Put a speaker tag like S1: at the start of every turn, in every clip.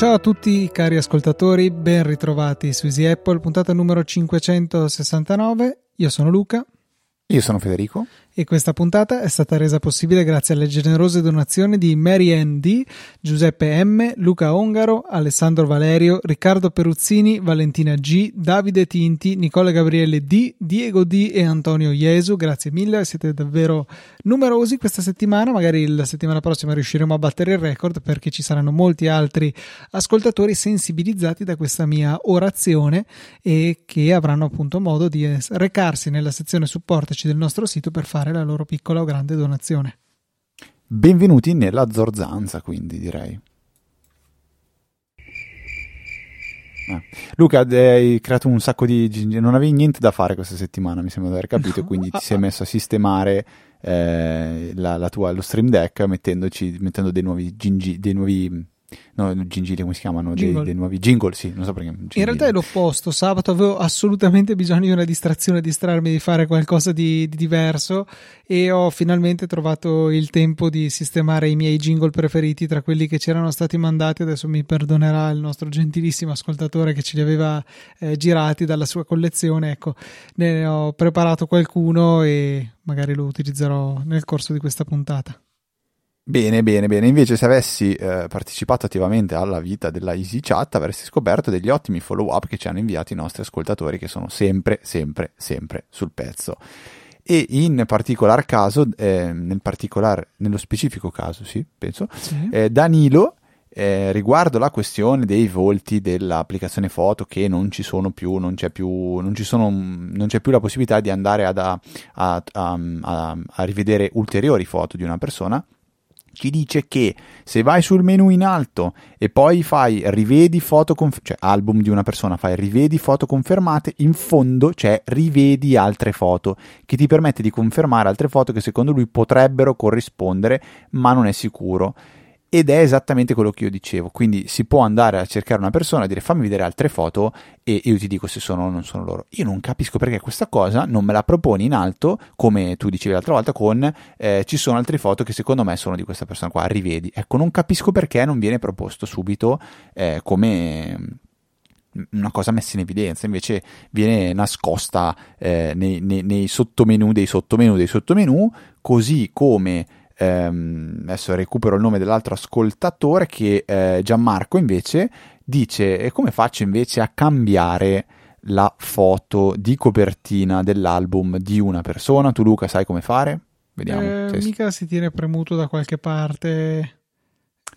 S1: Ciao a tutti cari ascoltatori, ben ritrovati su Easy Apple, puntata numero 569. Io sono Luca.
S2: Io sono Federico
S1: e questa puntata è stata resa possibile grazie alle generose donazioni di Mary Ann D, Giuseppe M, Luca Ongaro, Alessandro Valerio, Riccardo Peruzzini, Valentina G, Davide Tinti, Nicola Gabriele D, Diego D e Antonio Iesu. Grazie mille, siete davvero numerosi questa settimana. Magari la settimana prossima riusciremo a battere il record perché ci saranno molti altri ascoltatori sensibilizzati da questa mia orazione e che avranno appunto modo di recarsi nella sezione supportaci del nostro sito per fare fare la loro piccola o grande donazione.
S2: Benvenuti nella zorzanza, quindi direi. Ah. Luca, hai creato un sacco di non avevi niente da fare questa settimana, mi sembra di aver capito, no. quindi ti sei messo a sistemare eh, la, la tua, lo stream deck mettendoci, mettendo dei nuovi, gingi, dei nuovi no, gingilli come si chiamano? Dei, dei, nuovi jingle, sì, non so perché. Gingilli.
S1: In realtà è l'opposto. Sabato avevo assolutamente bisogno di una distrazione, distrarmi, di fare qualcosa di, di, diverso e ho finalmente trovato il tempo di sistemare i miei jingle preferiti tra quelli che c'erano stati mandati. Adesso mi perdonerà il nostro gentilissimo ascoltatore che ce li aveva eh, girati dalla sua collezione. Ecco, ne ho preparato qualcuno e magari lo utilizzerò nel corso di questa puntata.
S2: Bene, bene, bene. Invece, se avessi eh, partecipato attivamente alla vita della Easy Chat, avresti scoperto degli ottimi follow up che ci hanno inviato i nostri ascoltatori, che sono sempre, sempre, sempre sul pezzo. E in particolar caso, eh, nel particolare, nello specifico caso, sì, penso, sì. Eh, Danilo. Eh, riguardo la questione dei volti dell'applicazione foto che non ci sono più, non c'è più, non, sono, non c'è più la possibilità di andare ad, a, a, a, a rivedere ulteriori foto di una persona, ci dice che se vai sul menu in alto e poi fai rivedi foto, conf- cioè album di una persona, fai rivedi foto confermate, in fondo c'è rivedi altre foto, che ti permette di confermare altre foto che secondo lui potrebbero corrispondere, ma non è sicuro. Ed è esattamente quello che io dicevo, quindi si può andare a cercare una persona dire fammi vedere altre foto e io ti dico se sono o non sono loro. Io non capisco perché questa cosa non me la proponi in alto, come tu dicevi l'altra volta, con eh, ci sono altre foto che secondo me sono di questa persona qua, rivedi. Ecco, non capisco perché non viene proposto subito eh, come una cosa messa in evidenza, invece viene nascosta eh, nei, nei, nei sottomenu dei sottomenu dei sottomenu, così come ehm, adesso recupero il nome dell'altro ascoltatore che eh, Gianmarco invece dice e come faccio invece a cambiare la foto di copertina dell'album di una persona? Tu Luca sai come fare?
S1: Vediamo. Eh, mica si tiene premuto da qualche parte.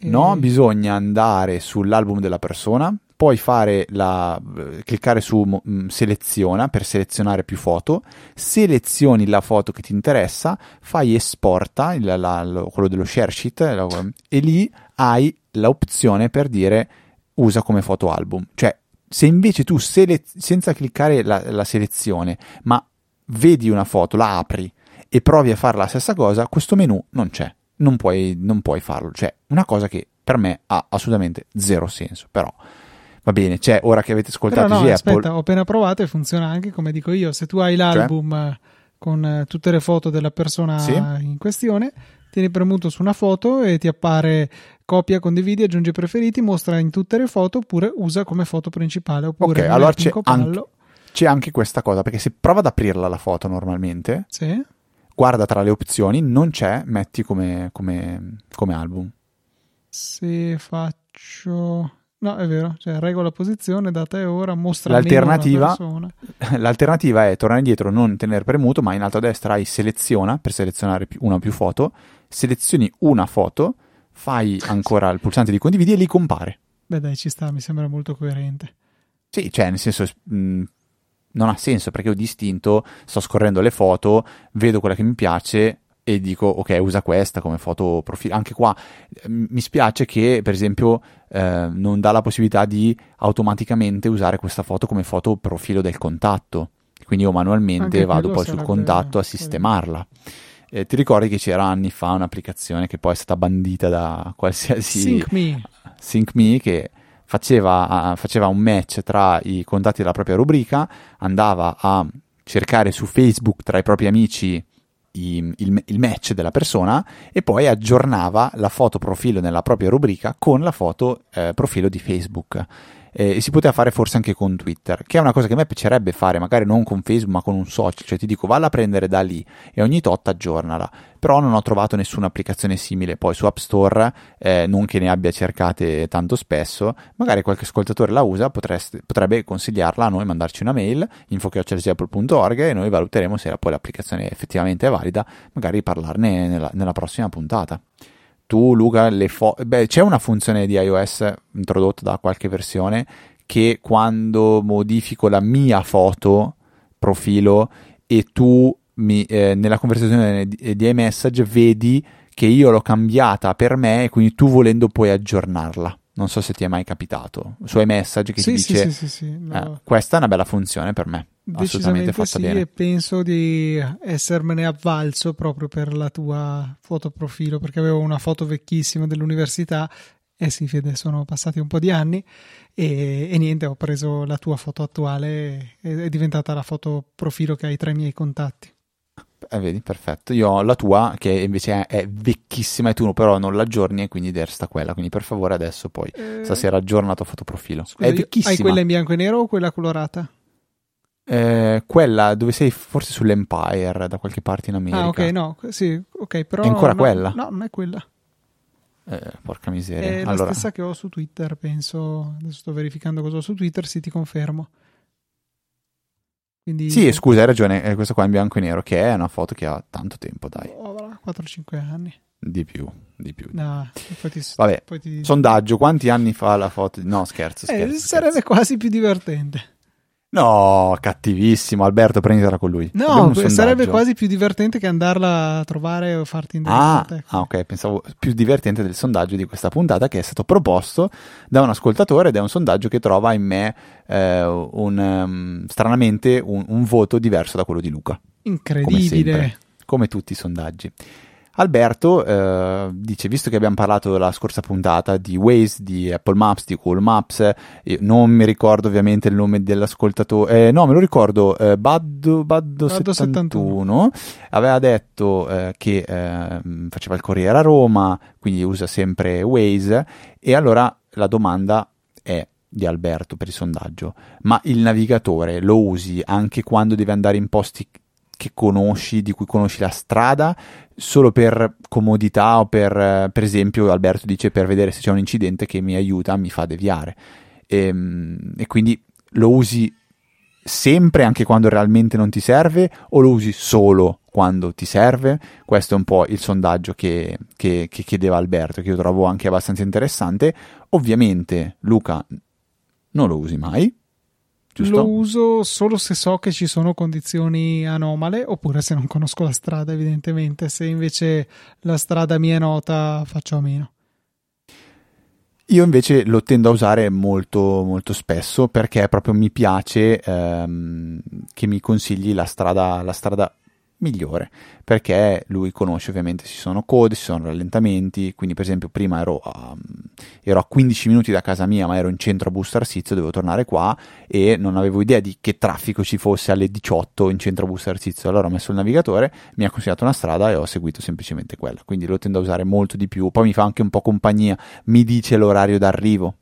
S2: No, bisogna andare sull'album della persona, poi fare la, cliccare su mm, seleziona per selezionare più foto, selezioni la foto che ti interessa, fai esporta, il, la, lo, quello dello share sheet, la, e lì hai l'opzione per dire usa come foto album. Cioè, se invece tu sele- senza cliccare la, la selezione, ma vedi una foto, la apri e provi a fare la stessa cosa, questo menu non c'è. Non puoi, non puoi farlo. Cioè, una cosa che per me ha assolutamente zero senso. Però Va bene, cioè ora che avete ascoltato
S1: Però no, aspetta,
S2: Apple...
S1: ho appena provato e funziona anche come dico io. Se tu hai l'album cioè? con eh, tutte le foto della persona sì? in questione, tieni premuto su una foto e ti appare copia, condividi, aggiungi preferiti, mostra in tutte le foto oppure usa come foto principale. Oppure
S2: ok, allora c'è anche, c'è anche questa cosa, perché se prova ad aprirla la foto normalmente,
S1: sì?
S2: guarda tra le opzioni, non c'è, metti come, come, come album.
S1: Se faccio No, è vero, cioè regola posizione, data e ora, mostra
S2: l'alternativa, l'alternativa è tornare indietro, non tenere premuto, ma in alto a destra hai seleziona per selezionare una o più foto, selezioni una foto, fai ancora il pulsante di condividi e lì compare.
S1: Beh dai, ci sta, mi sembra molto coerente.
S2: Sì, cioè nel senso... Mh, non ha senso perché ho distinto, sto scorrendo le foto, vedo quella che mi piace, e dico ok usa questa come foto profilo anche qua mi spiace che per esempio eh, non dà la possibilità di automaticamente usare questa foto come foto profilo del contatto. Quindi io manualmente vado poi sul contatto a sistemarla. Eh, ti ricordi che c'era anni fa un'applicazione che poi è stata bandita da qualsiasi
S1: SyncMe
S2: SyncMe che faceva, faceva un match tra i contatti della propria rubrica, andava a cercare su Facebook tra i propri amici il, il, match della persona e poi aggiornava la foto profilo nella propria rubrica con la foto eh, profilo di Facebook eh, e si poteva fare forse anche con Twitter, che è una cosa che a me piacerebbe fare, magari non con Facebook ma con un social, cioè ti dico valla a prendere da lì e ogni tot aggiornala, però non ho trovato nessuna applicazione simile, poi su App Store, eh, non che ne abbia cercate tanto spesso, magari qualche ascoltatore la usa, potreste, potrebbe consigliarla a noi, mandarci una mail, info.apple.org e noi valuteremo se poi l'applicazione effettivamente è valida, magari parlarne nella, nella prossima puntata tu Luca le fo- beh c'è una funzione di iOS introdotta da qualche versione che quando modifico la mia foto profilo e tu mi, eh, nella conversazione di, di iMessage vedi che io l'ho cambiata per me e quindi tu volendo puoi aggiornarla. Non so se ti è mai capitato. Su iMessage che
S1: sì,
S2: ti
S1: sì,
S2: dice
S1: sì, sì, no.
S2: eh, questa è una bella funzione per me
S1: Decisamente
S2: fatta
S1: sì,
S2: bene.
S1: e penso di essermene avvalso proprio per la tua foto profilo, perché avevo una foto vecchissima dell'università. Eh sì, Fede, sono passati un po' di anni e, e niente, ho preso la tua foto attuale è diventata la foto profilo che hai tra i miei contatti.
S2: Eh, vedi, perfetto. Io ho la tua che invece è, è vecchissima e tu però non l'aggiorni e quindi resta quella. Quindi per favore adesso poi eh... stasera aggiorna la tua foto profilo.
S1: Scusa,
S2: è vecchissima.
S1: Hai quella in bianco e nero o quella colorata?
S2: Eh, quella dove sei forse sull'Empire da qualche parte in America.
S1: Ah, ok, no, sì, ok, però.
S2: È ancora
S1: no,
S2: quella?
S1: No, non è quella.
S2: Eh, porca miseria.
S1: È
S2: allora...
S1: la stessa che ho su Twitter, penso. Adesso sto verificando cosa ho su Twitter, sì, ti confermo.
S2: Quindi... Sì, scusa, hai ragione, è questa qua in bianco e nero, che è una foto che ha tanto tempo, dai.
S1: Oh, 4-5 anni.
S2: Di più, di più.
S1: No, poi ti,
S2: Vabbè,
S1: poi ti...
S2: sondaggio, quanti anni fa la foto? No, scherzo,
S1: eh,
S2: scherzo.
S1: Eh, sarebbe
S2: scherzo.
S1: quasi più divertente.
S2: No, cattivissimo. Alberto, prenditela con lui.
S1: No, sarebbe quasi più divertente che andarla a trovare o farti
S2: indicare. Ah, ah, ok. Pensavo più divertente del sondaggio di questa puntata che è stato proposto da un ascoltatore ed è un sondaggio che trova in me eh, un, um, stranamente un, un, voto diverso da quello di Luca.
S1: Incredibile.
S2: Come, sempre, come tutti i sondaggi. Alberto eh, dice, visto che abbiamo parlato la scorsa puntata di Waze, di Apple Maps, di Google Maps, non mi ricordo ovviamente il nome dell'ascoltatore, eh, no me lo ricordo, eh, Baddo, Baddo, Baddo 71, 71, aveva detto eh, che ehm, faceva il Corriere a Roma, quindi usa sempre Waze e allora la domanda è di Alberto per il sondaggio, ma il navigatore lo usi anche quando devi andare in posti che conosci, di cui conosci la strada, solo per comodità o per, per esempio, Alberto dice per vedere se c'è un incidente che mi aiuta, mi fa deviare. E, ehm, e quindi lo usi sempre anche quando realmente non ti serve o lo usi solo quando ti serve? Questo è un po' il sondaggio che, che, che chiedeva Alberto, che io trovo anche abbastanza interessante. Ovviamente, Luca, non lo usi mai, Giusto?
S1: Lo uso solo se so che ci sono condizioni anomale oppure se non conosco la strada, evidentemente. Se invece la strada mi è nota, faccio a meno.
S2: Io invece lo tendo a usare molto, molto spesso perché proprio mi piace ehm, che mi consigli la strada, la strada migliore perché lui conosce ovviamente ci sono code, ci sono rallentamenti quindi per esempio prima ero a, ero a 15 minuti da casa mia ma ero in centro a Busto Arsizio dovevo tornare qua e non avevo idea di che traffico ci fosse alle 18 in centro a Busto Arsizio allora ho messo il navigatore mi ha consigliato una strada e ho seguito semplicemente quella. Quindi lo tendo a usare molto di più. Poi mi fa anche un po' compagnia mi dice l'orario d'arrivo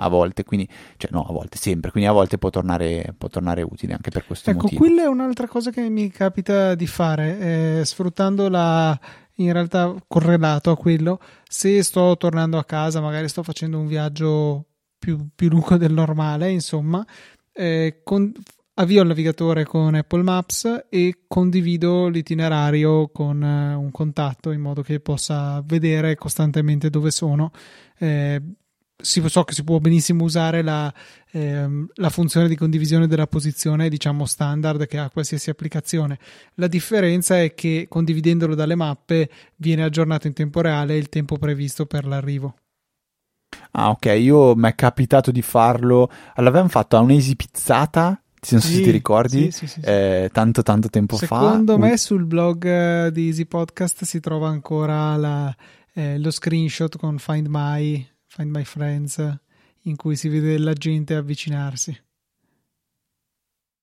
S2: a volte, quindi, cioè no, a volte sempre, quindi a volte può tornare, può tornare utile anche per questo
S1: ecco,
S2: motivo.
S1: Ecco, quella è un'altra cosa che mi capita di fare, eh, sfruttando la, in realtà correlato a quello, se sto tornando a casa, magari sto facendo un viaggio più, più lungo del normale, insomma, eh, con, avvio il navigatore con Apple Maps e condivido l'itinerario con uh, un contatto in modo che possa vedere costantemente dove sono. Eh, si, so che si può benissimo usare la, ehm, la, funzione di condivisione della posizione, diciamo standard che ha qualsiasi applicazione. La differenza è che condividendolo dalle mappe viene aggiornato in tempo reale il tempo previsto per l'arrivo.
S2: Ah, ok, io mi è capitato di farlo. L'avevamo fatto a un'easy pizzata. Non so sì, se ti ricordi, sì, sì, eh, tanto tanto tempo
S1: Secondo fa. Secondo me sul blog eh, di Easy Podcast si trova ancora la, eh, lo screenshot con Find My Find My Friends in cui si vede la gente avvicinarsi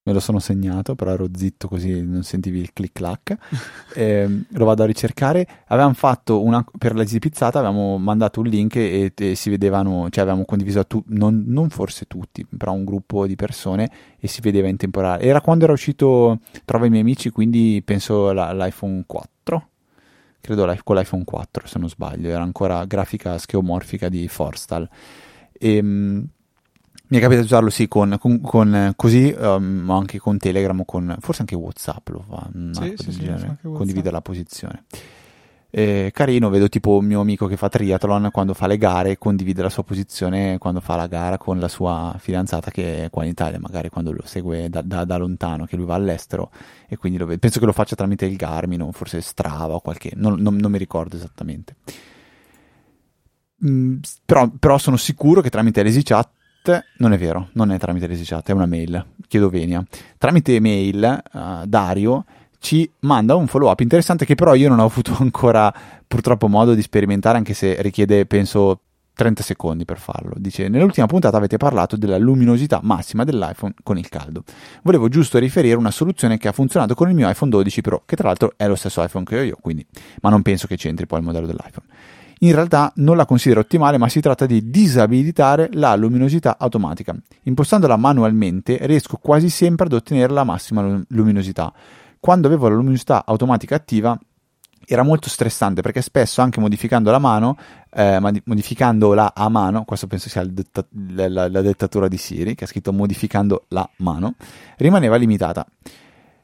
S2: me lo sono segnato, però ero zitto così non sentivi il click clack. eh, lo vado a ricercare. Avevamo fatto una per la Pizzata, avevamo mandato un link e, e si vedevano, cioè avevamo condiviso a tu, non, non, forse tutti, però un gruppo di persone e si vedeva in temporale. Era quando era uscito Trova i miei amici, quindi penso la, l'iPhone 4. Credo con l'iPhone 4 se non sbaglio, era ancora grafica scheomorfica di Forstal. E, ehm, mi è capitato di usarlo sì con, con, con così, um, anche con Telegram, con, forse anche Whatsapp lo fa, sì, sì, sì, condivide la posizione. Eh, carino, vedo tipo un mio amico che fa triathlon quando fa le gare condivide la sua posizione quando fa la gara con la sua fidanzata che è qua in Italia, magari quando lo segue da, da, da lontano, che lui va all'estero e quindi lo vedo. penso che lo faccia tramite il Garmin forse Strava o qualche, non, non, non mi ricordo esattamente. Mm, però, però, sono sicuro che tramite l'EasyChat non è vero, non è tramite l'EasyChat, è una mail, chiedo venia. Tramite mail uh, Dario ci manda un follow up interessante che però io non ho avuto ancora purtroppo modo di sperimentare anche se richiede penso 30 secondi per farlo. Dice: Nell'ultima puntata avete parlato della luminosità massima dell'iPhone con il caldo. Volevo giusto riferire una soluzione che ha funzionato con il mio iPhone 12 Pro, che tra l'altro è lo stesso iPhone che ho io, quindi, ma non penso che c'entri poi il modello dell'iPhone in realtà non la considero ottimale, ma si tratta di disabilitare la luminosità automatica. Impostandola manualmente riesco quasi sempre ad ottenere la massima luminosità. Quando avevo la luminosità automatica attiva era molto stressante perché spesso anche modificando la mano, eh, modificandola a mano, questo penso sia detta, la, la, dettatura di Siri che ha scritto modificando la mano, rimaneva limitata.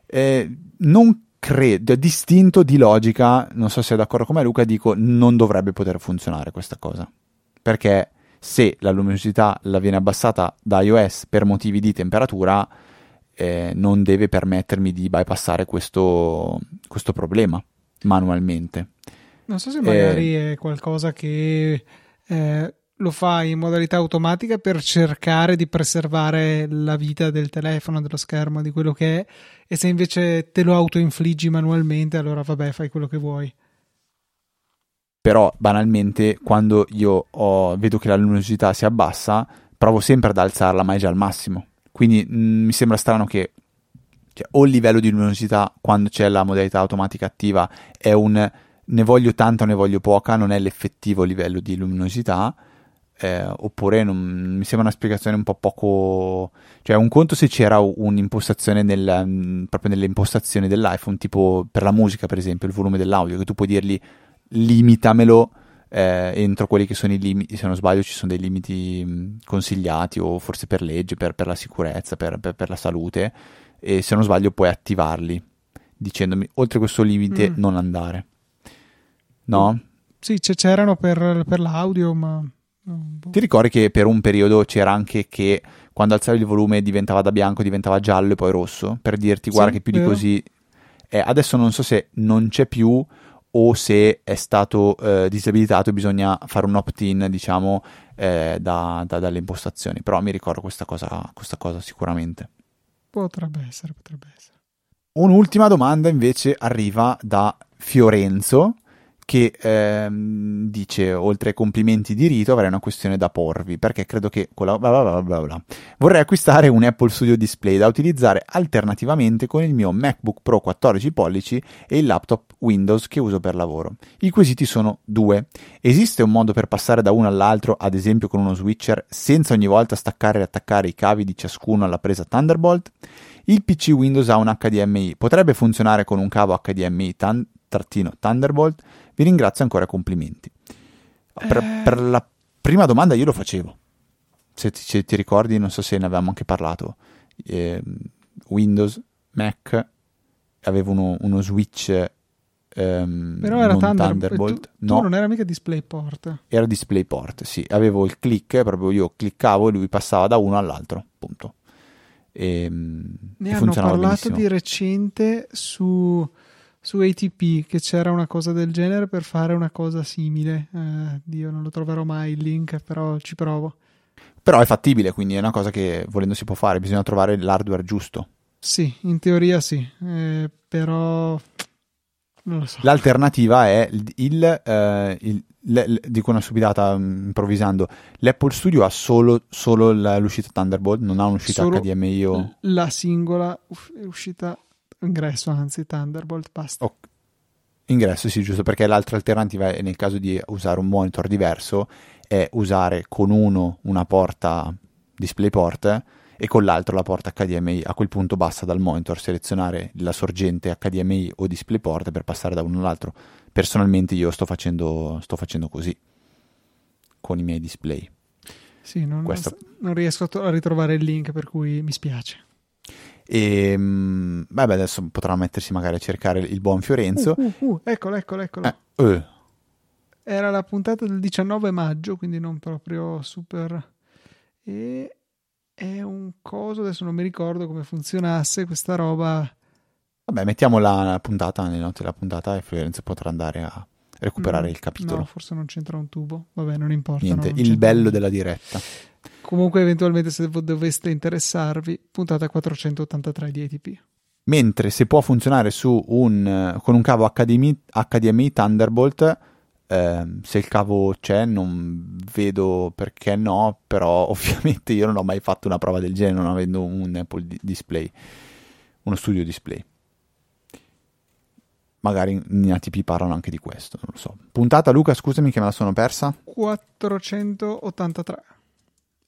S2: Eh, non credo, distinto di logica, non so se è d'accordo con me Luca, dico non dovrebbe poter funzionare questa cosa. Perché se la luminosità la viene abbassata da iOS per motivi di temperatura, eh, non deve permettermi di bypassare questo, questo problema manualmente.
S1: Non so se magari eh, è qualcosa che eh, lo fai in modalità automatica per cercare di preservare la vita del telefono, dello schermo, di quello che è, e se invece te lo autoinfliggi manualmente, allora vabbè, fai quello che vuoi.
S2: Però banalmente quando io ho, vedo che la luminosità si abbassa, provo sempre ad alzarla, ma è già al massimo. Quindi mh, mm, mi sembra strano che cioè, o il livello di luminosità quando c'è la modalità automatica attiva è un ne voglio tanta o ne voglio poca, non è l'effettivo livello di luminosità eh, oppure non, mi sembra una spiegazione un po' poco cioè un conto se c'era un'impostazione nel, mm, proprio nelle impostazioni dell'iPhone tipo per la musica per esempio il volume dell'audio che tu puoi dirgli limitamelo eh, entro quelli che sono i limiti se non sbaglio ci sono dei limiti mm, consigliati o forse per legge per, per la sicurezza per, per, per, la salute e se non sbaglio puoi attivarli dicendomi oltre questo limite mm. non andare no?
S1: Sì, c'erano per, per l'audio ma
S2: ti ricordi che per un periodo c'era anche che quando alzavi il volume diventava da bianco, diventava giallo e poi rosso? Per dirti, guarda
S1: sì,
S2: che più vero. di così... Eh, adesso non so se non c'è più o se è stato eh, disabilitato e bisogna fare un opt-in, diciamo, eh, da, da, dalle impostazioni. Però mi ricordo questa cosa, questa cosa sicuramente.
S1: Potrebbe essere, potrebbe essere.
S2: Un'ultima domanda invece arriva da Fiorenzo che ehm, dice oltre ai complimenti di rito avrei una questione da porvi perché credo che con la bla bla bla vorrei acquistare un Apple Studio Display da utilizzare alternativamente con il mio MacBook Pro 14 pollici e il laptop Windows che uso per lavoro. I quesiti sono due. Esiste un modo per passare da uno all'altro, ad esempio con uno switcher, senza ogni volta staccare e attaccare i cavi di ciascuno alla presa Thunderbolt? Il PC Windows ha un HDMI, potrebbe funzionare con un cavo HDMI tan- Thunderbolt? Vi ringrazio ancora, complimenti. Per, eh... per la prima domanda io lo facevo. Se ti, se ti, ricordi, non so se ne avevamo anche parlato. Eh, Windows, Mac, avevo uno, uno switch Um,
S1: Però era Thunder- Thunderbolt. Tu, no, tu non era mica DisplayPort.
S2: Era DisplayPort, sì. Avevo il click, proprio io cliccavo e lui passava da uno all'altro, punto. E,
S1: ne e hanno parlato benissimo. di recente su su ATP che c'era una cosa del genere per fare una cosa simile. Eh, Dio, non lo troverò mai il link, però ci provo.
S2: Però è fattibile, quindi è una cosa che volendo si può fare, bisogna trovare l'hardware giusto.
S1: Sì, in teoria sì, eh, però non lo so.
S2: L'alternativa è il, il, eh, il le, le, dico una stupidata mm, improvvisando, l'Apple Studio ha solo, solo l'uscita Thunderbolt, non ha un'uscita
S1: Solo
S2: HDMI o...
S1: La singola uscita ingresso, anzi Thunderbolt, basta.
S2: o- ingresso, sì, giusto, perché l'altra alternativa è nel caso di usare un monitor diverso è usare con uno una porta DisplayPort e con l'altro la porta HDMI. A quel punto basta dal monitor selezionare la sorgente HDMI o DisplayPort per passare da uno all'altro. Personalmente io sto facendo, sto facendo così con i miei display.
S1: Sì, non,
S2: Questo-
S1: non riesco a ritrovare il link, per cui mi spiace.
S2: E mm, vabbè, adesso potrà mettersi magari a cercare il buon Fiorenzo.
S1: Uh, uh, uh, eccolo, eccolo, eccolo.
S2: Eh, eh,
S1: Era la puntata del 19 maggio, quindi non proprio super. E è un coso, adesso non mi ricordo come funzionasse questa roba.
S2: vabbè, mettiamo la, la puntata nelle note della puntata e Fiorenzo potrà andare a recuperare
S1: Mm,
S2: il capitolo.
S1: No, forse non c'entra un tubo. Vabbè, non importa.
S2: Niente,
S1: no, non
S2: il bello della diretta.
S1: Comunque, eventualmente, se doveste interessarvi, puntata 483 di ATP.
S2: Mentre se può funzionare su un, eh, con un cavo HDMI, HDMI Thunderbolt, ehm, se il cavo c'è non vedo perché no, però ovviamente io non ho mai fatto una prova del genere non avendo un Apple di- Display, uno studio display. Magari in ATP parlano anche di questo, non lo so. Puntata Luca, scusami che me la sono persa.
S1: 483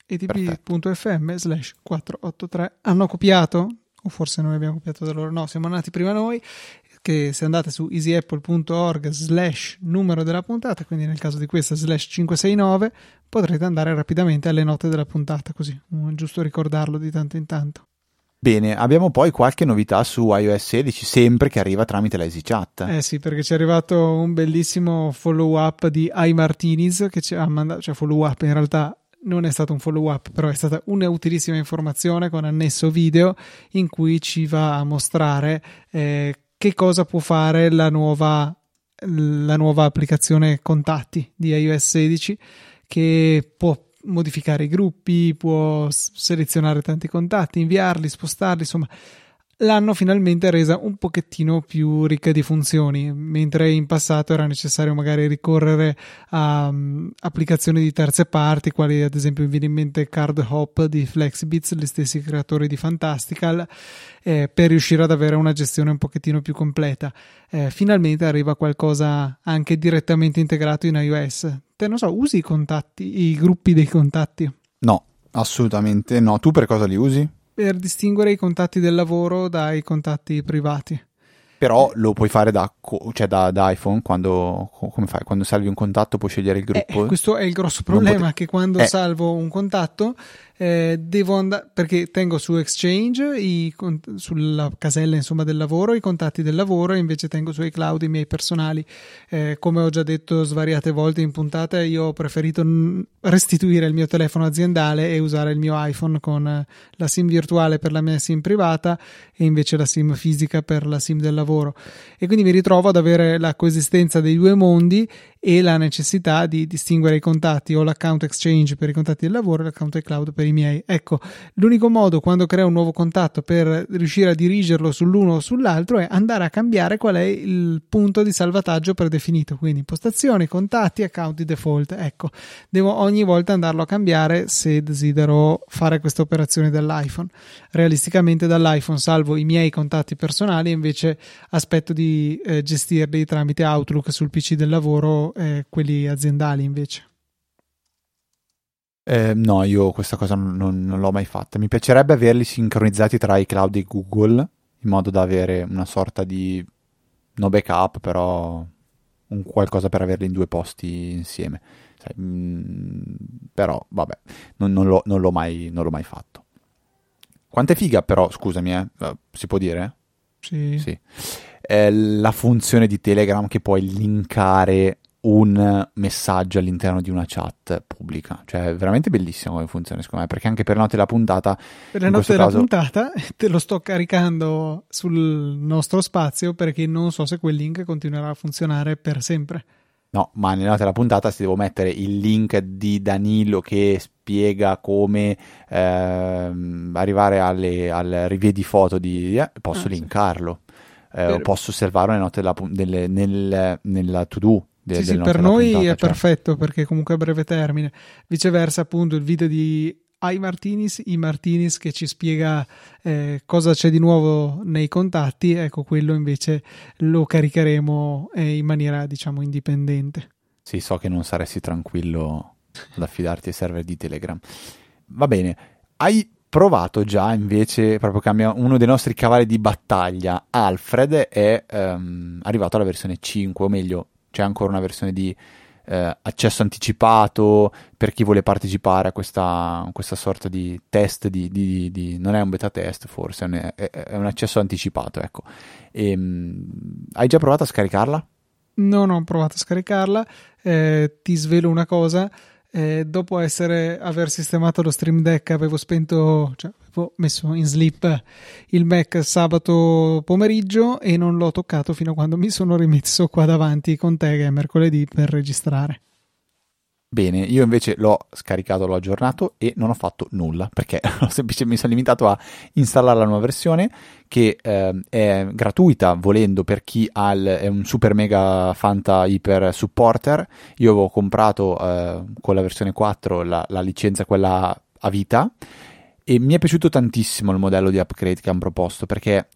S1: etp.fm slash 483 hanno copiato? O forse noi abbiamo copiato da loro? No siamo nati prima noi che se andate su easyapple.org slash numero della puntata quindi nel caso di questa slash 569 potrete andare rapidamente alle note della puntata così è giusto ricordarlo di tanto in tanto
S2: Bene, abbiamo poi qualche novità su iOS 16, sempre che arriva tramite la EasyChat.
S1: Eh sì, perché ci è arrivato un bellissimo follow up di I Martinez che ci ha mandato, cioè follow up in realtà non è stato un follow up, però è stata una utilissima informazione con annesso video in cui ci va a mostrare eh, che cosa può fare la nuova, la nuova applicazione contatti di iOS 16 che può modificare i gruppi, può selezionare tanti contatti, inviarli, spostarli, insomma l'hanno finalmente resa un pochettino più ricca di funzioni, mentre in passato era necessario magari ricorrere a um, applicazioni di terze parti, quali ad esempio mi viene in mente Card Hop di Flexbits, gli stessi creatori di Fantastical, eh, per riuscire ad avere una gestione un pochettino più completa. Eh, finalmente arriva qualcosa anche direttamente integrato in iOS. Te non so, usi i contatti, i gruppi dei contatti?
S2: No, assolutamente no. Tu per cosa li usi?
S1: per distinguere i contatti del lavoro dai contatti privati.
S2: Però lo puoi fare da, cioè da, da iPhone quando, co- come fai? Quando salvi un contatto puoi scegliere il gruppo?
S1: Eh, questo è il grosso problema,
S2: pote-
S1: che quando
S2: Eh.
S1: salvo un contatto eh, devo andare, perché tengo su Exchange, i con- sulla casella insomma del lavoro, i contatti del lavoro e invece tengo su iCloud i miei personali. Eh, come ho già detto svariate volte in puntata, io ho preferito restituire il mio telefono aziendale e usare il mio iPhone con eh, la SIM virtuale per la mia SIM privata e invece la SIM fisica per la SIM del lavoro. E quindi mi ritrovo ad avere la coesistenza dei due mondi e la necessità di distinguere i contatti o l'account exchange per i contatti del lavoro e l'account iCloud per i miei. Ecco, l'unico modo quando creo un nuovo contatto per riuscire a dirigerlo sull'uno o sull'altro è andare a cambiare qual è il punto di salvataggio predefinito. Quindi impostazioni, contatti, account di default. Ecco, devo ogni volta andarlo a cambiare se desidero fare questa operazione dall'iPhone. Realisticamente dall'iPhone salvo i miei contatti personali invece aspetto di eh, gestirli tramite Outlook sul PC del lavoro e quelli aziendali invece.
S2: Eh, no, io questa cosa non, non- l'ho mai fatta. Mi piacerebbe averli sincronizzati tra iCloud e Google, in modo da avere una sorta di no backup, però un qualcosa per averli in due posti insieme. Sai, mm, però, vabbè, non, non l'ho, non l'ho mai, non l'ho mai fatto. Quanto è figa, però, scusami, eh, eh, si può dire?
S1: Sì.
S2: Sì. È la funzione di Telegram che puoi linkare un messaggio all'interno di una chat pubblica. Cioè, è veramente bellissima come funzione, secondo me, perché anche per note della puntata
S1: Per notte
S2: questo
S1: della
S2: caso-
S1: puntata te lo sto caricando sul nostro spazio perché non so se quel link continuerà a funzionare per sempre.
S2: No, ma nella nota della puntata si devo mettere il link di Danilo che spiega come ehm, arrivare alle, al rivedi foto di... eh, posso
S1: Ah, sì.
S2: linkarlo. Eh,
S1: Per-
S2: posso osservarlo nelle note della delle- nel- nella to-do De,
S1: sì, sì, per noi puntata, è cioè. perfetto perché comunque a breve termine. Viceversa, appunto, il video di ai Martinis, i Martinis che ci spiega eh, cosa c'è di nuovo nei contatti, ecco quello invece lo caricheremo eh, in maniera diciamo indipendente.
S2: Sì, so che non saresti tranquillo ad affidarti ai server di Telegram. Va bene, hai provato già invece, proprio cambia uno dei nostri cavalli di battaglia, Alfred è um, arrivato alla versione 5, o meglio, c'è ancora una versione di eh, accesso anticipato per chi vuole partecipare a questa, questa sorta di test, di, di, di, non è un beta test forse, è, è un accesso anticipato, ecco. E, um, hai già provato a scaricarla?
S1: Non ho provato a scaricarla, eh, ti svelo una cosa, eh, dopo essere, aver sistemato lo Stream Deck avevo spento, cioè avevo messo in sleep il Mac sabato pomeriggio e non l'ho toccato fino a quando mi sono rimesso qua davanti con te che è mercoledì per registrare.
S2: Bene, io invece l'ho scaricato, l'ho aggiornato e non ho fatto nulla perché semplicemente mi sono limitato a installare la nuova versione che eh, è gratuita volendo per chi il, è un super mega fanta iper supporter. Io avevo comprato eh, con la versione 4 la, la licenza quella a vita e mi è piaciuto tantissimo il modello di upgrade che hanno proposto perché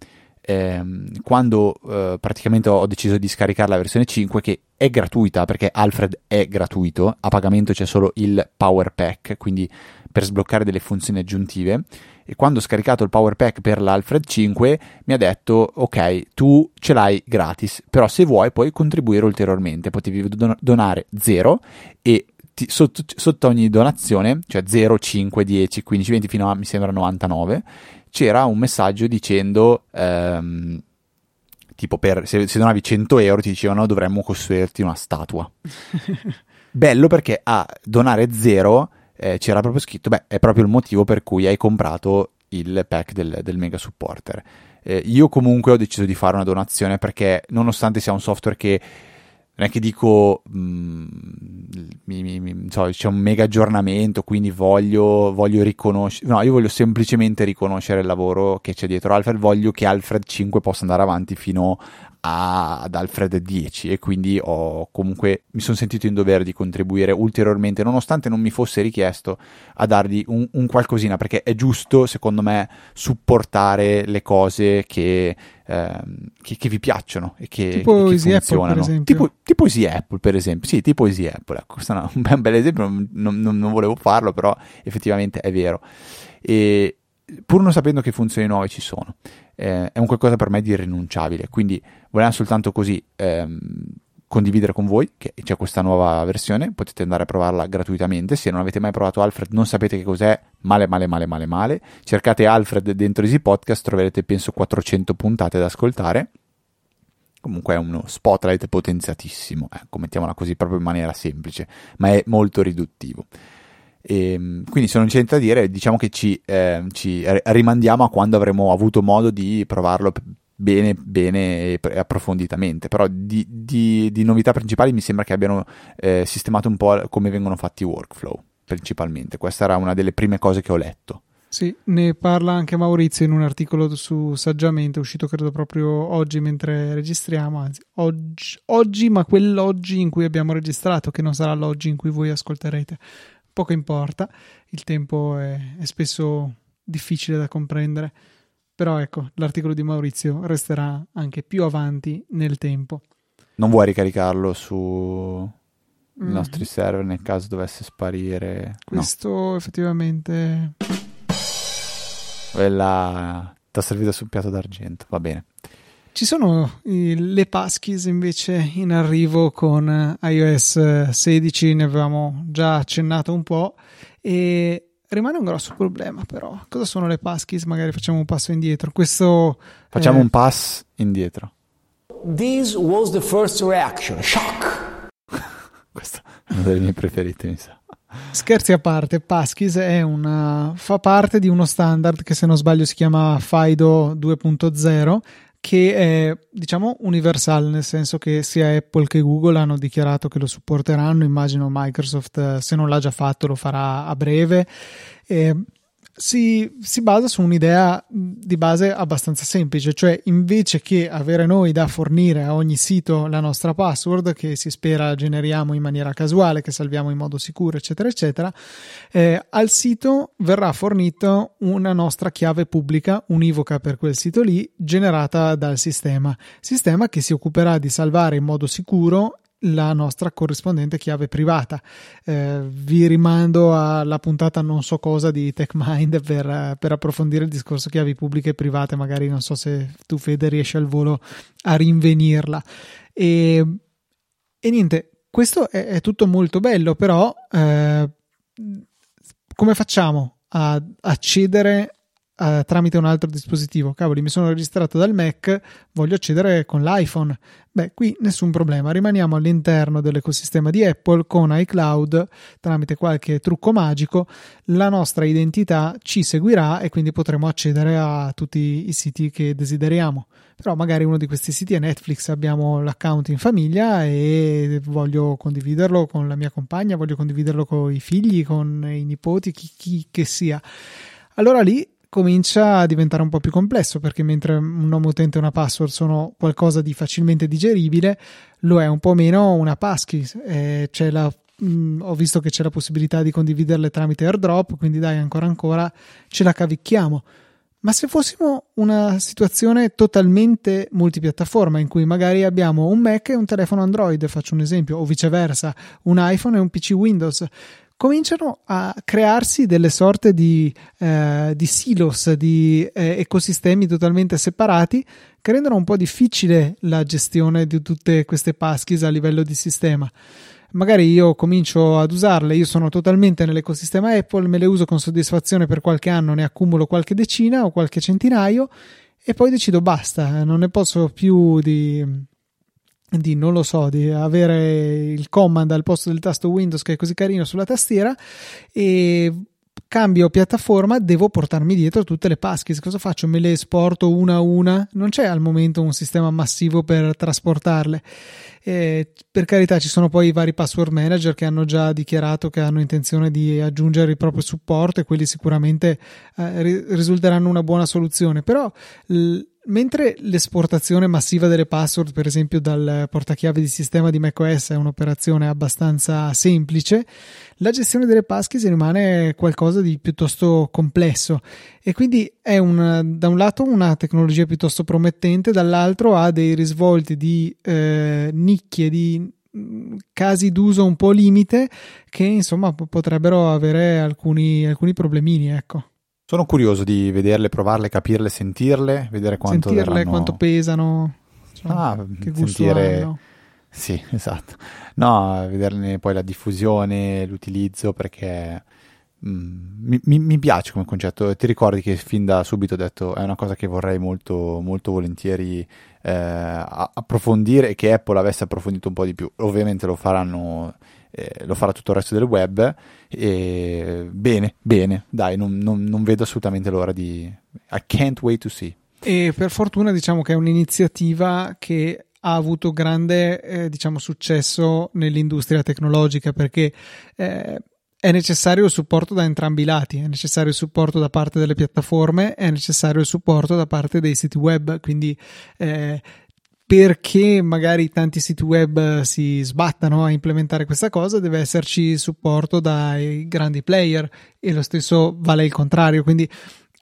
S2: eh, quando eh, praticamente ho deciso di scaricare la versione 5 che è gratuita perché Alfred è gratuito, a pagamento c'è solo il Power Pack, quindi per sbloccare delle funzioni aggiuntive. E quando ho scaricato il Power Pack per l'Alfred 5 mi ha detto ok tu ce l'hai gratis però se vuoi puoi contribuire ulteriormente. Potevi don- donare 0 e sotto, sotto, ogni donazione cioè 0, 5, 10, 15, 20 fino a mi sembra 99 c'era un messaggio dicendo ehm, tipo per, se, se donavi 100 euro ti dicevano dovremmo costruirti una statua bello perché a donare zero eh, c'era proprio scritto beh è proprio il motivo per cui hai comprato il pack del, del mega supporter. Eh, io comunque ho deciso di fare una donazione perché nonostante sia un software che non è che dico mh, mm, mi, mi, mi, so, c'è un mega aggiornamento, quindi voglio, voglio riconoscere, no, io voglio semplicemente riconoscere il lavoro che c'è dietro Alfred, voglio che Alfred 5 possa andare avanti fino a, ad Alfred 10 e quindi ho comunque mi sono sentito in dovere di contribuire ulteriormente, nonostante non mi fosse richiesto a dargli un, un qualcosina, perché è giusto secondo me supportare le cose che Ehm, che, che, vi piacciono e che,
S1: tipo
S2: che
S1: Easy
S2: funzionano.
S1: Apple,
S2: tipo, tipo, Easy Apple, per esempio. Sì, tipo Easy Apple. Ecco, questo è un, un bel esempio, non, non, non, volevo farlo, però effettivamente è vero. E pur non sapendo che funzioni nuove ci sono, eh, è un qualcosa per me di irrinunciabile. Quindi volevamo soltanto così ehm, condividere con voi che c'è questa nuova versione, potete andare a provarla gratuitamente. Se non avete mai provato Alfred, non sapete che cos'è, male, male, male, male, male. Cercate Alfred dentro Easy Podcast, troverete penso 400 puntate da ascoltare. Comunque è uno spotlight potenziatissimo, ecco, mettiamola così proprio in maniera semplice, ma è molto riduttivo. E, ehm, quindi se non c'è niente da dire, diciamo che ci, eh, ci rimandiamo a quando avremo avuto modo di provarlo bene, bene e approfonditamente, però di, di, di, novità principali mi sembra che abbiano eh, sistemato un po' come vengono fatti i workflow, principalmente. Questa era una delle prime cose che ho letto.
S1: Sì, ne parla anche Maurizio in un articolo su Saggiamente, uscito credo proprio oggi mentre registriamo, anzi oggi, oggi, ma quell'oggi in cui abbiamo registrato, che non sarà l'oggi in cui voi ascolterete. Poco importa, il tempo è, è spesso difficile da comprendere. Però ecco, l'articolo di Maurizio resterà anche più avanti nel tempo.
S2: Non vuoi ricaricarlo sui mm. nostri server nel caso dovesse sparire?
S1: Questo no. effettivamente...
S2: Quella ti ha servito sul piatto d'argento, va bene.
S1: Ci sono i, le Paskis invece in arrivo con iOS 16, ne avevamo già accennato un po' e Rimane un grosso problema, però. Cosa sono le paskis? Magari facciamo un passo indietro. Questo.
S2: Facciamo eh... un pass indietro.
S3: This was the first reaction. Shock.
S2: Questo è uno dei miei preferiti, mi sa.
S1: Scherzi a parte, Paskis è una, fa parte di uno standard che se non sbaglio si chiama FIDO 2.0 che è diciamo universale nel senso che sia Apple che Google hanno dichiarato che lo supporteranno immagino Microsoft se non l'ha già fatto lo farà a breve. E si, si, basa su un'idea di base abbastanza semplice, cioè invece che avere noi da fornire a ogni sito la nostra password che si spera generiamo in maniera casuale, che salviamo in modo sicuro, eccetera, eccetera, eh, al sito verrà fornito una nostra chiave pubblica univoca per quel sito lì, generata dal sistema, sistema che si occuperà di salvare in modo sicuro la nostra corrispondente chiave privata. Eh, vi rimando alla puntata non so cosa di TechMind per, per, approfondire il discorso chiavi pubbliche e private, magari non so se tu Fede riesci al volo a rinvenirla. E, e niente, questo è, è, tutto molto bello, però eh, come facciamo a accedere Uh, tramite un altro dispositivo. Cavoli, mi sono registrato dal Mac, voglio accedere con l'iPhone. Beh, qui nessun problema, rimaniamo all'interno dell'ecosistema di Apple con iCloud tramite qualche trucco magico. La nostra identità ci seguirà e quindi potremo accedere a tutti i siti che desideriamo. Però magari uno di questi siti è Netflix, abbiamo l'account in famiglia e voglio condividerlo con la mia compagna, voglio condividerlo con i figli, con i nipoti, chi, chi che sia. Allora lì comincia a diventare un po' più complesso perché mentre un nome utente e una password sono qualcosa di facilmente digeribile, lo è un po' meno una passkey. Eh, la, mh, mm, ho visto che c'è la possibilità di condividerle tramite airdrop, quindi dai, ancora ancora ce la cavicchiamo. Ma se fossimo una situazione totalmente multipiattaforma in cui magari abbiamo un Mac e un telefono Android, faccio un esempio, o viceversa, un iPhone e un PC Windows, cominciano a crearsi delle sorte di, eh, di silos, di eh, ecosistemi totalmente separati che rendono un po' difficile la gestione di tutte queste passkeys a livello di sistema. Magari io comincio ad usarle, io sono totalmente nell'ecosistema Apple, me le uso con soddisfazione per qualche anno, ne accumulo qualche decina o qualche centinaio e poi decido basta, non ne posso più di, di non lo so, di avere il command al posto del tasto Windows che è così carino sulla tastiera e cambio piattaforma, devo portarmi dietro tutte le passkeys. Cosa faccio? Me le esporto una a una? Non c'è al momento un sistema massivo per trasportarle. E per carità, ci sono poi i vari password manager che hanno già dichiarato che hanno intenzione di aggiungere il proprio supporto e quelli sicuramente eh, risulteranno una buona soluzione. Però l- mentre l'esportazione massiva delle password, per esempio dal portachiave di sistema di macOS, è un'operazione abbastanza semplice, la gestione delle passkeys rimane qualcosa di piuttosto complesso e quindi è un, da un lato una tecnologia piuttosto promettente, dall'altro ha dei risvolti di eh, nicchie, di mm, casi d'uso un po' limite che insomma potrebbero avere alcuni, alcuni problemini, ecco.
S2: Sono curioso di vederle, provarle, capirle, sentirle, vedere quanto
S1: sentirle,
S2: verranno...
S1: quanto pesano, cioè,
S2: ah,
S1: che
S2: sentire...
S1: hanno.
S2: Sì, esatto. No, vederne poi la diffusione, l'utilizzo, perché mm, mi, mi, piace come concetto. Ti ricordi che fin da subito ho detto è una cosa che vorrei molto, molto volentieri eh, approfondire e che Apple avesse approfondito un po' di più. Ovviamente lo faranno eh, lo farà tutto il resto del web. E bene, bene, dai, non, non, non vedo assolutamente l'ora di. I can't wait to see.
S1: E per fortuna diciamo che è un'iniziativa che ha avuto grande eh, diciamo, successo nell'industria tecnologica perché eh, è necessario il supporto da entrambi i lati, è necessario il supporto da parte delle piattaforme, è necessario il supporto da parte dei siti web, quindi eh, perché magari tanti siti web si sbattano a implementare questa cosa, deve esserci supporto dai grandi player e lo stesso vale il contrario. Quindi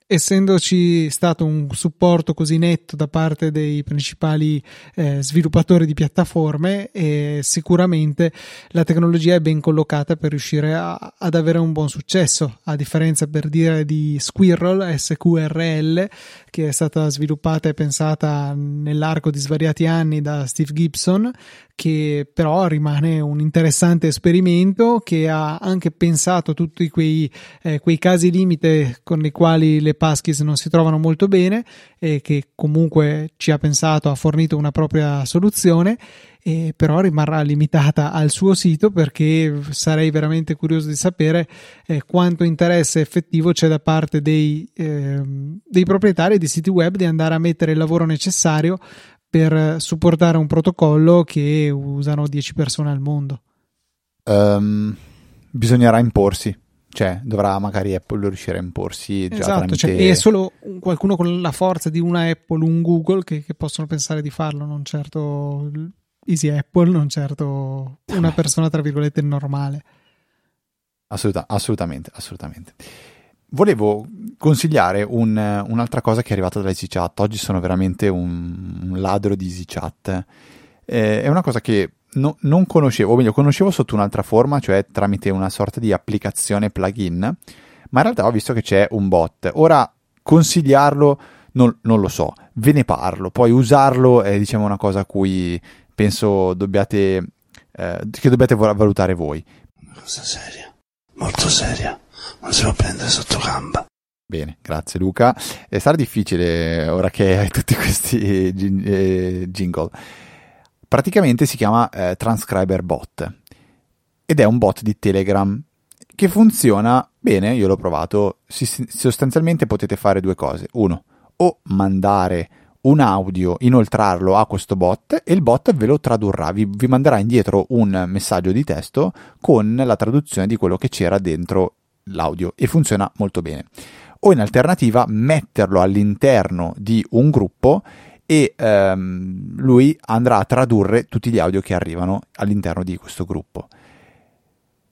S1: essendoci stato un supporto così netto da parte dei principali eh, sviluppatori di piattaforme, eh, sicuramente la tecnologia è ben collocata per riuscire a, ad avere un buon successo, a differenza per dire di Squirrel, SQRL, che è stata sviluppata e pensata nell'arco di svariati anni da Steve Gibson, che però rimane un interessante esperimento che ha anche pensato tutti quei, eh, quei casi limite con i quali le passkeys non si trovano molto bene e che comunque ci ha pensato, ha fornito una propria soluzione e però rimarrà limitata al suo sito perché sarei veramente curioso di sapere eh, quanto interesse effettivo c'è da parte dei, eh, dei proprietari di siti web di andare a mettere il lavoro necessario per supportare un protocollo che usano 10 persone al mondo?
S2: Um, bisognerà imporsi. cioè dovrà magari Apple riuscire a imporsi già
S1: esatto,
S2: tramite...
S1: cioè, è solo qualcuno con la forza di una Apple, un Google che, che possono pensare di farlo, non certo Easy Apple, non certo una persona tra virgolette normale.
S2: Assoluta, assolutamente, assolutamente. Volevo consigliare un, un'altra cosa che è arrivata da EasyChat. Oggi sono veramente un, un ladro di EasyChat. Eh, è una cosa che no, non conoscevo, o meglio, conoscevo sotto un'altra forma, cioè tramite una sorta di applicazione plugin, ma in realtà ho visto che c'è un bot. Ora, consigliarlo non, non lo so, ve ne parlo, poi usarlo è diciamo una cosa a cui penso dobbiate, eh, che dobbiate valutare voi.
S4: Cosa seria, molto seria, non si può prendere sotto gamba.
S2: Bene, grazie Luca. E sarà difficile ora che hai tutti questi eh, jingle. Praticamente si chiama eh, Transcriber Bot ed è un bot di Telegram che funziona bene, io l'ho provato. Si, sostanzialmente potete fare due cose. Uno, o mandare un audio, inoltrarlo a questo bot e il bot ve lo tradurrà, vi, vi manderà indietro un messaggio di testo con la traduzione di quello che c'era dentro l'audio e funziona molto bene. O in alternativa metterlo all'interno di un gruppo e ehm, lui andrà a tradurre tutti gli audio che arrivano all'interno di questo gruppo.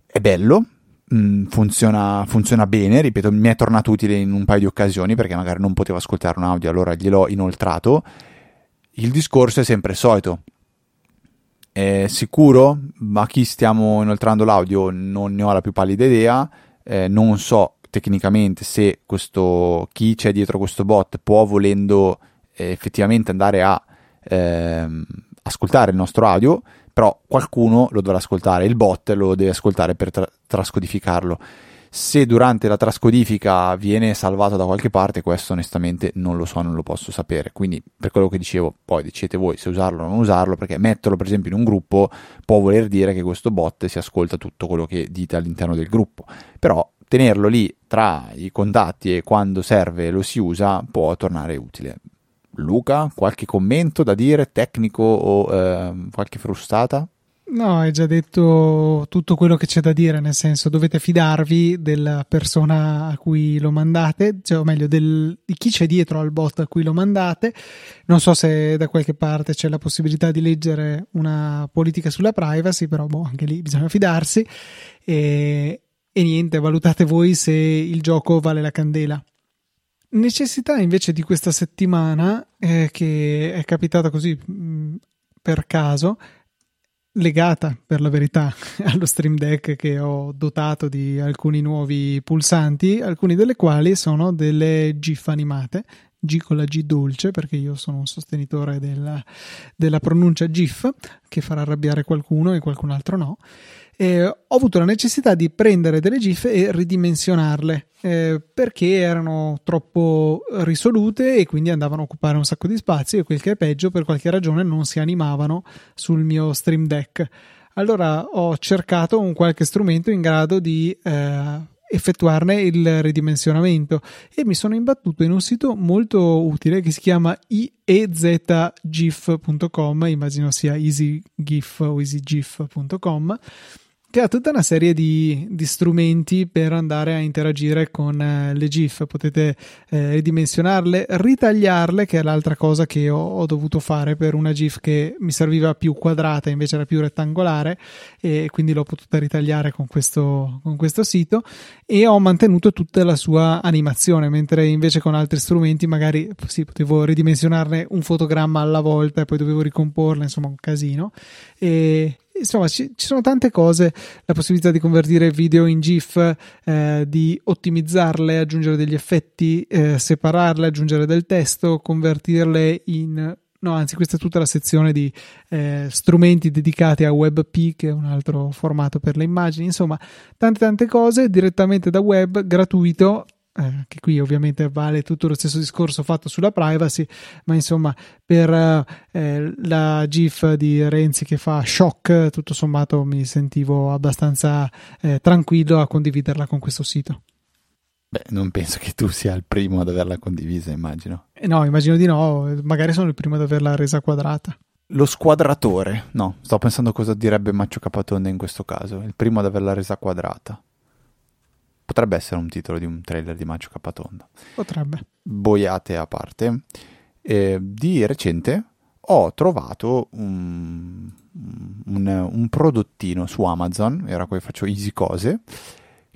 S2: È bello, Mm, funziona, funziona, bene, ripeto, mi è tornato utile in un paio di occasioni perché magari non potevo ascoltare un audio, allora gliel'ho inoltrato. Il discorso è sempre solito. È sicuro, ma chi stiamo inoltrando l'audio non ne ho la più pallida idea, eh, non so tecnicamente se questo, chi c'è dietro questo bot può volendo eh, effettivamente andare a eh, ascoltare il nostro audio, però qualcuno lo dovrà ascoltare, il bot lo deve ascoltare per tra- trascodificarlo. Se durante la trascodifica viene salvato da qualche parte, questo onestamente non lo so, non lo posso sapere. Quindi, per quello che dicevo, poi decidete voi se usarlo o non usarlo, perché metterlo per esempio in un gruppo può voler dire che questo bot si ascolta tutto quello che dite all'interno del gruppo. Però tenerlo lì tra i contatti e quando serve lo si usa può tornare utile. Luca, qualche commento da dire, tecnico o eh, qualche frustata?
S1: No, hai già detto tutto quello che c'è da dire, nel senso dovete fidarvi della persona a cui lo mandate, cioè, o meglio del, di chi c'è dietro al bot a cui lo mandate. Non so se da qualche parte c'è la possibilità di leggere una politica sulla privacy, però boh, anche lì bisogna fidarsi. E, e niente, valutate voi se il gioco vale la candela. Necessità invece di questa settimana, eh, che è capitata così mh, mm, per caso, legata per la verità allo Stream Deck che ho dotato di alcuni nuovi pulsanti, alcuni delle quali sono delle GIF animate, G con la G dolce, perché io sono un sostenitore della, della pronuncia GIF, che farà arrabbiare qualcuno e qualcun altro no. Eh, ho avuto la necessità di prendere delle GIF e ridimensionarle eh, perché erano troppo risolute e quindi andavano a occupare un sacco di spazio e quel che è peggio per qualche ragione non si animavano sul mio Stream Deck. Allora ho cercato un qualche strumento in grado di eh, effettuarne il ridimensionamento e mi sono imbattuto in un sito molto utile che si chiama iezgif.com immagino sia easygif o easygif.com che ha tutta una serie di, di, strumenti per andare a interagire con eh, le GIF. Potete eh, ridimensionarle, ritagliarle, che è l'altra cosa che ho, ho, dovuto fare per una GIF che mi serviva più quadrata, invece era più rettangolare, e quindi l'ho potuta ritagliare con questo, con questo sito. E ho mantenuto tutta la sua animazione, mentre invece con altri strumenti magari sì, potevo ridimensionarne un fotogramma alla volta e poi dovevo ricomporla, insomma, un casino. E, insomma ci, ci, sono tante cose la possibilità di convertire video in GIF eh, di ottimizzarle aggiungere degli effetti eh, separarle aggiungere del testo convertirle in no anzi questa è tutta la sezione di eh, strumenti dedicati a WebP che è un altro formato per le immagini. Insomma tante tante cose direttamente da web gratuito eh, che qui ovviamente vale tutto lo stesso discorso fatto sulla privacy, ma insomma per eh, la GIF di Renzi che fa shock, tutto sommato mi sentivo abbastanza eh, tranquillo a condividerla con questo sito.
S2: Beh, non penso che tu sia il primo ad averla condivisa, immagino.
S1: Eh, no, immagino di no, magari sono il primo ad averla resa quadrata.
S2: Lo squadratore, no, sto pensando cosa direbbe Maccio Capatonde in questo caso, il primo ad averla resa quadrata. Potrebbe essere un titolo di un trailer di Macio Capatonda.
S1: Potrebbe.
S2: Boiate a parte. Eh, di recente ho trovato un, un, un, prodottino su Amazon, era qui faccio easy cose,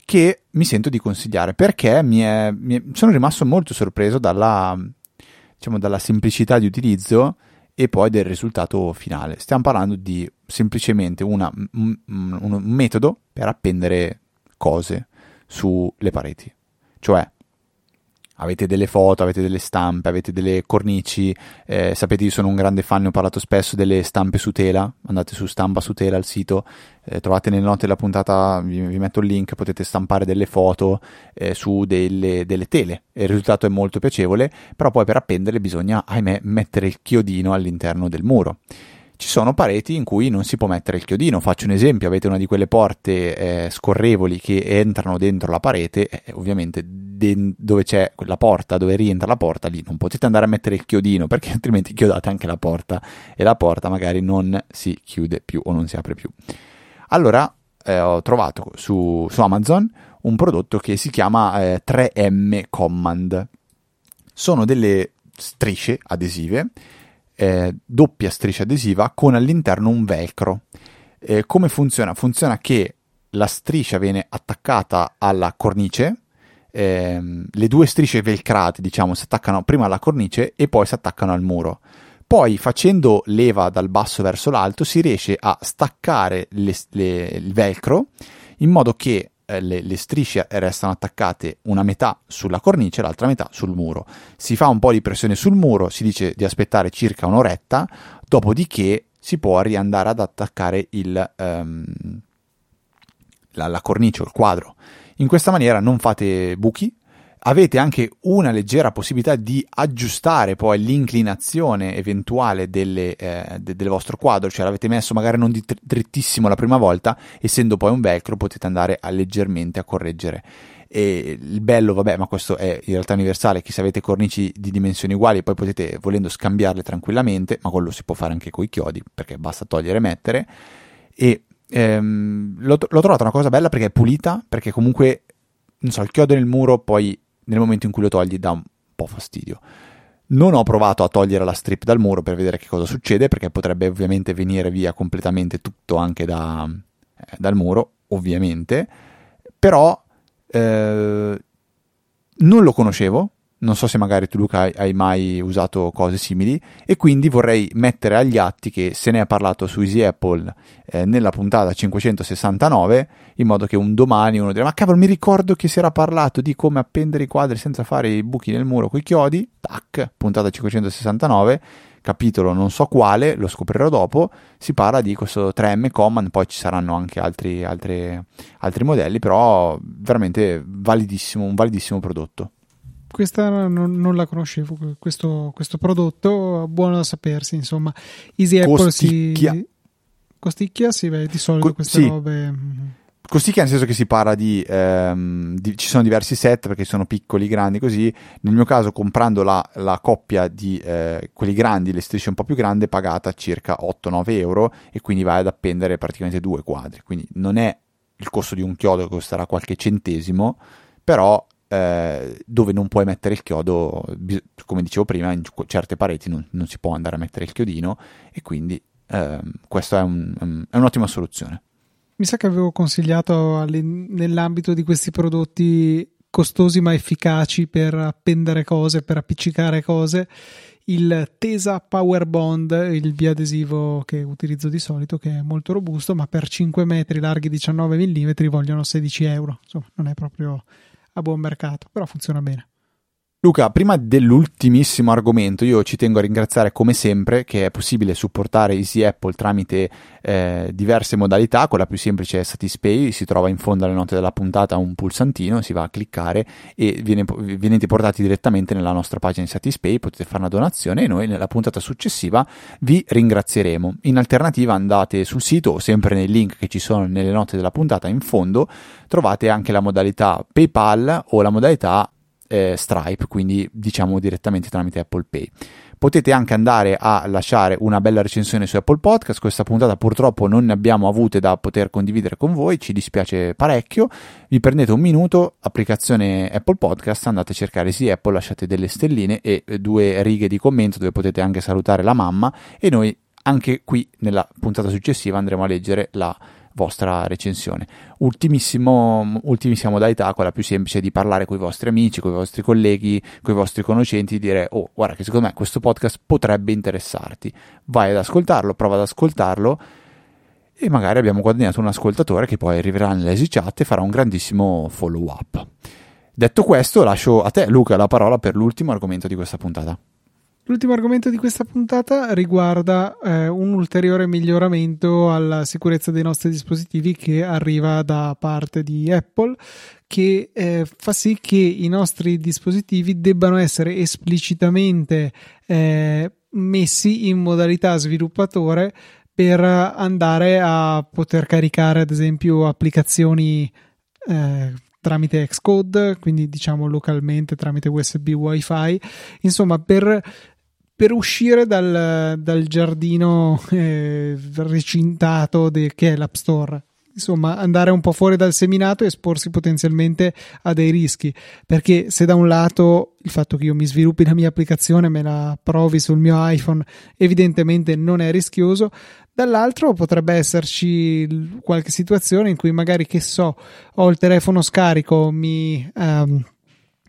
S2: che mi sento di consigliare perché mi è, mi è, sono rimasto molto sorpreso dalla, diciamo, dalla semplicità di utilizzo e poi del risultato finale. Stiamo parlando di semplicemente una, un, un metodo per appendere cose sulle pareti. Cioè, avete delle foto, avete delle stampe, avete delle cornici, eh, sapete io sono un grande fan, ne ho parlato spesso delle stampe su tela, andate su stampa su tela al sito, eh, trovate nelle note della puntata, vi, vi, metto il link, potete stampare delle foto eh, su delle, delle, tele il risultato è molto piacevole, però poi per appenderle bisogna, ahimè, mettere il chiodino all'interno del muro ci sono pareti in cui non si può mettere il chiodino. Faccio un esempio: avete una di quelle porte eh, scorrevoli che entrano dentro la parete, eh, ovviamente de- dove c'è la porta, dove rientra la porta, lì non potete andare a mettere il chiodino perché altrimenti chiodate anche la porta e la porta magari non si chiude più o non si apre più. Allora eh, ho trovato su, su, Amazon un prodotto che si chiama eh, 3M Command. Sono delle strisce adesive eh, doppia striscia adesiva con all'interno un velcro. Eh, come funziona? Funziona che la striscia viene attaccata alla cornice, ehm, le due strisce velcrate, diciamo, si attaccano prima alla cornice e poi si attaccano al muro. Poi facendo leva dal basso verso l'alto si riesce a staccare le, le, il velcro in modo che eh, le, le, strisce restano attaccate una metà sulla cornice l'altra metà sul muro. Si fa un po' di pressione sul muro, si dice di aspettare circa un'oretta, dopodiché si può riandare ad attaccare il, um, la, la cornice o il quadro. In questa maniera non fate buchi, avete anche una leggera possibilità di aggiustare poi l'inclinazione eventuale delle, eh, de- del vostro quadro, cioè l'avete messo magari non di drittissimo la prima volta, essendo poi un velcro potete andare a leggermente a correggere. E il bello, vabbè, ma questo è in realtà universale, che se avete cornici di dimensioni uguali poi potete volendo scambiarle tranquillamente, ma quello si può fare anche con i chiodi, perché basta togliere e mettere. E ehm, l'ho, l'ho trovata una cosa bella perché è pulita, perché comunque, non so, il chiodo nel muro poi nel momento in cui lo togli dà un po' fastidio. Non ho provato a togliere la strip dal muro per vedere che cosa succede, perché potrebbe ovviamente venire via completamente tutto anche da, eh, dal muro, ovviamente, però eh, non lo conoscevo, non so se magari tu Luca hai, mai usato cose simili e quindi vorrei mettere agli atti che se ne è parlato su Easy Apple eh, nella puntata 569 in modo che un domani uno dirà ma cavolo mi ricordo che si era parlato di come appendere i quadri senza fare i buchi nel muro con i chiodi. Tac puntata 569 capitolo non so quale lo scoprirò dopo si parla di questo 3M Command poi ci saranno anche altri, altri, altri modelli però veramente validissimo un validissimo prodotto
S1: questa non, non, la conoscevo, questo, questo, prodotto, buono da sapersi, insomma. Easy Apple
S2: Costicchia.
S1: si... Costicchia, sì, beh, di solito Co- queste
S2: sì.
S1: robe...
S2: Costicchia nel senso che si parla di, ehm, di, ci sono diversi set perché sono piccoli, grandi, così. Nel mio caso, comprando la, la coppia di eh, quelli grandi, le strisce un po' più grandi, pagata circa 8-9 euro e quindi vai ad appendere praticamente due quadri. Quindi non è il costo di un chiodo che costerà qualche centesimo, però eh, dove non puoi mettere il chiodo, come dicevo prima, in certe pareti non, non si può andare a mettere il chiodino e quindi eh, questa è, un, è, un'ottima soluzione.
S1: Mi sa che avevo consigliato nell'ambito di questi prodotti costosi ma efficaci per appendere cose, per appiccicare cose, il Tesa Power Bond, il biadesivo che utilizzo di solito, che è molto robusto, ma per 5 metri larghi 19 mm vogliono 16 euro. Insomma, non è proprio a buon mercato, però funziona bene.
S2: Luca, prima dell'ultimissimo argomento, io ci tengo a ringraziare come sempre che è possibile supportare Easy Apple tramite eh, diverse modalità. Quella più semplice è Satispay, si trova in fondo alle note della puntata un pulsantino, si va a cliccare e viene, venite portati direttamente nella nostra pagina di Satispay, potete fare una donazione e noi nella puntata successiva vi ringrazieremo. In alternativa andate sul sito o sempre nei link che ci sono nelle note della puntata in fondo, trovate anche la modalità PayPal o la modalità eh, Stripe, quindi diciamo direttamente tramite Apple Pay. Potete anche andare a lasciare una bella recensione su Apple Podcast. Questa puntata purtroppo non ne abbiamo avute da poter condividere con voi, ci dispiace parecchio. Vi prendete un minuto, applicazione Apple Podcast, andate a cercare sì Apple, lasciate delle stelline e due righe di commento dove potete anche salutare la mamma e noi anche qui nella puntata successiva andremo a leggere la vostra recensione. Ultimissima modalità, quella più semplice di parlare con i vostri amici, con i vostri colleghi, con i vostri conoscenti, di dire oh guarda che secondo me questo podcast potrebbe interessarti. Vai ad ascoltarlo, prova ad ascoltarlo e magari abbiamo guadagnato un ascoltatore che poi arriverà nell'easy chat e farà un grandissimo follow up. Detto questo, lascio a te Luca la parola per l'ultimo argomento di questa puntata.
S1: L'ultimo argomento di questa puntata riguarda eh, un ulteriore miglioramento alla sicurezza dei nostri dispositivi che arriva da parte di Apple che eh, fa sì che i nostri dispositivi debbano essere esplicitamente eh, messi in modalità sviluppatore per andare a poter caricare ad esempio applicazioni eh, tramite Xcode, quindi diciamo localmente tramite USB Wi-Fi, insomma per per uscire dal, dal giardino eh, recintato de, che è l'App Store. Insomma, andare un po' fuori dal seminato e esporsi potenzialmente a dei rischi. Perché se da un lato il fatto che io mi sviluppi la mia applicazione, me la provi sul mio iPhone, evidentemente non è rischioso, dall'altro potrebbe esserci qualche situazione in cui magari, che so, ho il telefono scarico, mi. Um,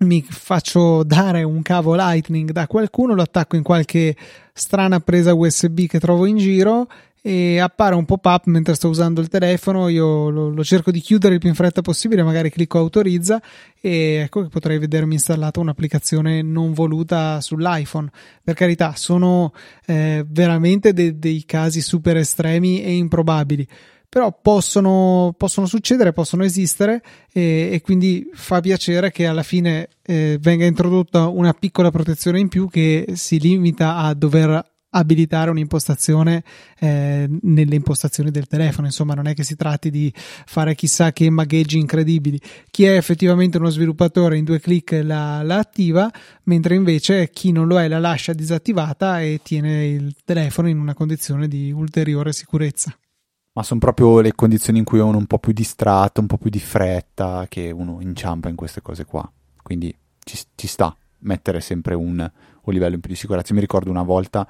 S1: mi faccio dare un cavo Lightning da qualcuno, lo attacco in qualche strana presa USB che trovo in giro e appare un pop-up mentre sto usando il telefono, io lo, lo, cerco di chiudere il più in fretta possibile, magari clicco autorizza e ecco che potrei vedermi installata un'applicazione non voluta sull'iPhone. Per carità, sono eh, veramente de- dei casi super estremi e improbabili però possono, possono succedere, possono esistere e, e, quindi fa piacere che alla fine eh, venga introdotta una piccola protezione in più che si limita a dover abilitare un'impostazione eh, nelle impostazioni del telefono. Insomma non è che si tratti di fare chissà che magheggi incredibili. Chi è effettivamente uno sviluppatore in due clic la, la attiva mentre invece chi non lo è la lascia disattivata e tiene il telefono in una condizione di ulteriore sicurezza
S2: ma sono proprio le condizioni in cui uno è un po' più distratto, un po' più di fretta, che uno inciampa in queste cose qua. Quindi ci, ci sta mettere sempre un, un, livello in più di sicurezza. Mi ricordo una volta,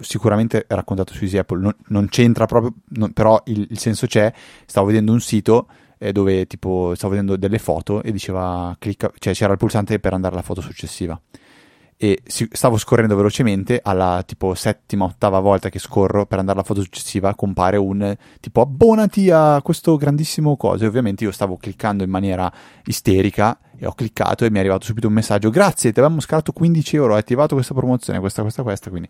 S2: sicuramente raccontato su Easy Apple, non, non c'entra proprio, non, però il, il, senso c'è, stavo vedendo un sito eh, dove tipo stavo vedendo delle foto e diceva, clicca, cioè c'era il pulsante per andare alla foto successiva e stavo scorrendo velocemente alla tipo settima, ottava volta che scorro per andare alla foto successiva compare un tipo abbonati a questo grandissimo coso e ovviamente io stavo cliccando in maniera isterica e ho cliccato e mi è arrivato subito un messaggio grazie ti avevamo scalato 15 euro hai attivato questa promozione questa questa questa quindi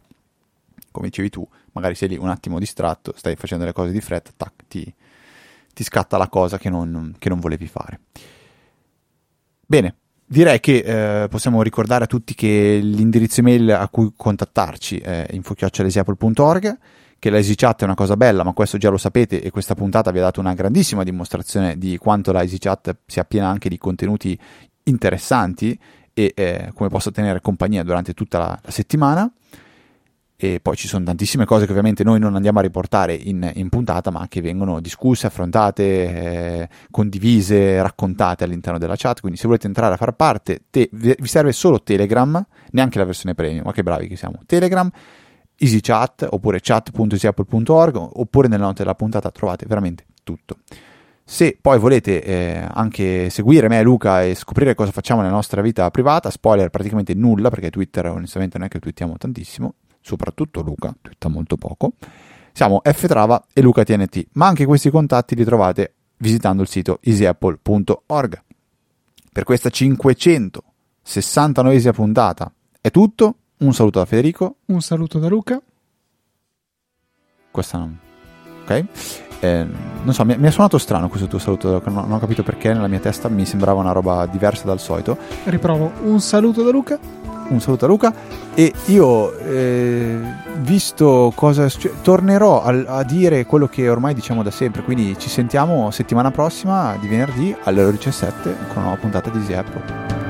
S2: come dicevi tu magari sei lì un attimo distratto stai facendo le cose di fretta tac ti, ti scatta la cosa che non, che non volevi fare. Bene Direi che eh, possiamo ricordare a tutti che l'indirizzo email a cui contattarci è infochioccialesiapple.org, che la EasyChat è una cosa bella, ma questo già lo sapete e questa puntata vi ha dato una grandissima dimostrazione di quanto la EasyChat sia piena anche di contenuti interessanti e eh, come possa tenere compagnia durante tutta la, la settimana e poi ci sono tantissime cose che ovviamente noi non andiamo a riportare in, in puntata, ma che vengono discusse, affrontate, eh, condivise, raccontate all'interno della chat. Quindi, se volete entrare a far parte, te, vi serve solo Telegram, neanche la versione premium, ma che bravi che siamo. Telegram, EasyChat oppure chat.easyapple.org oppure nella note della puntata trovate veramente tutto. Se poi volete eh, anche seguire me e Luca e scoprire cosa facciamo nella nostra vita privata, spoiler praticamente nulla perché Twitter onestamente non è che twittiamo tantissimo, soprattutto Luca, twitta molto poco. Siamo Ftrava e Luca TNT, ma anche questi contatti li trovate visitando il sito easyapple.org. Per questa 569esima puntata è tutto. Un saluto da Federico.
S1: Un saluto da Luca.
S2: Questa non. Ok? Eh, non so, mi, mi, è suonato strano questo tuo saluto, non, non ho capito perché nella mia testa mi sembrava una roba diversa dal solito.
S1: Riprovo. Un saluto da Luca
S2: un saluto a Luca. E io eh, visto cosa tornerò a, a, dire quello che ormai diciamo da sempre quindi ci sentiamo settimana prossima di venerdì alle ore 17 con una nuova puntata di Easy Apple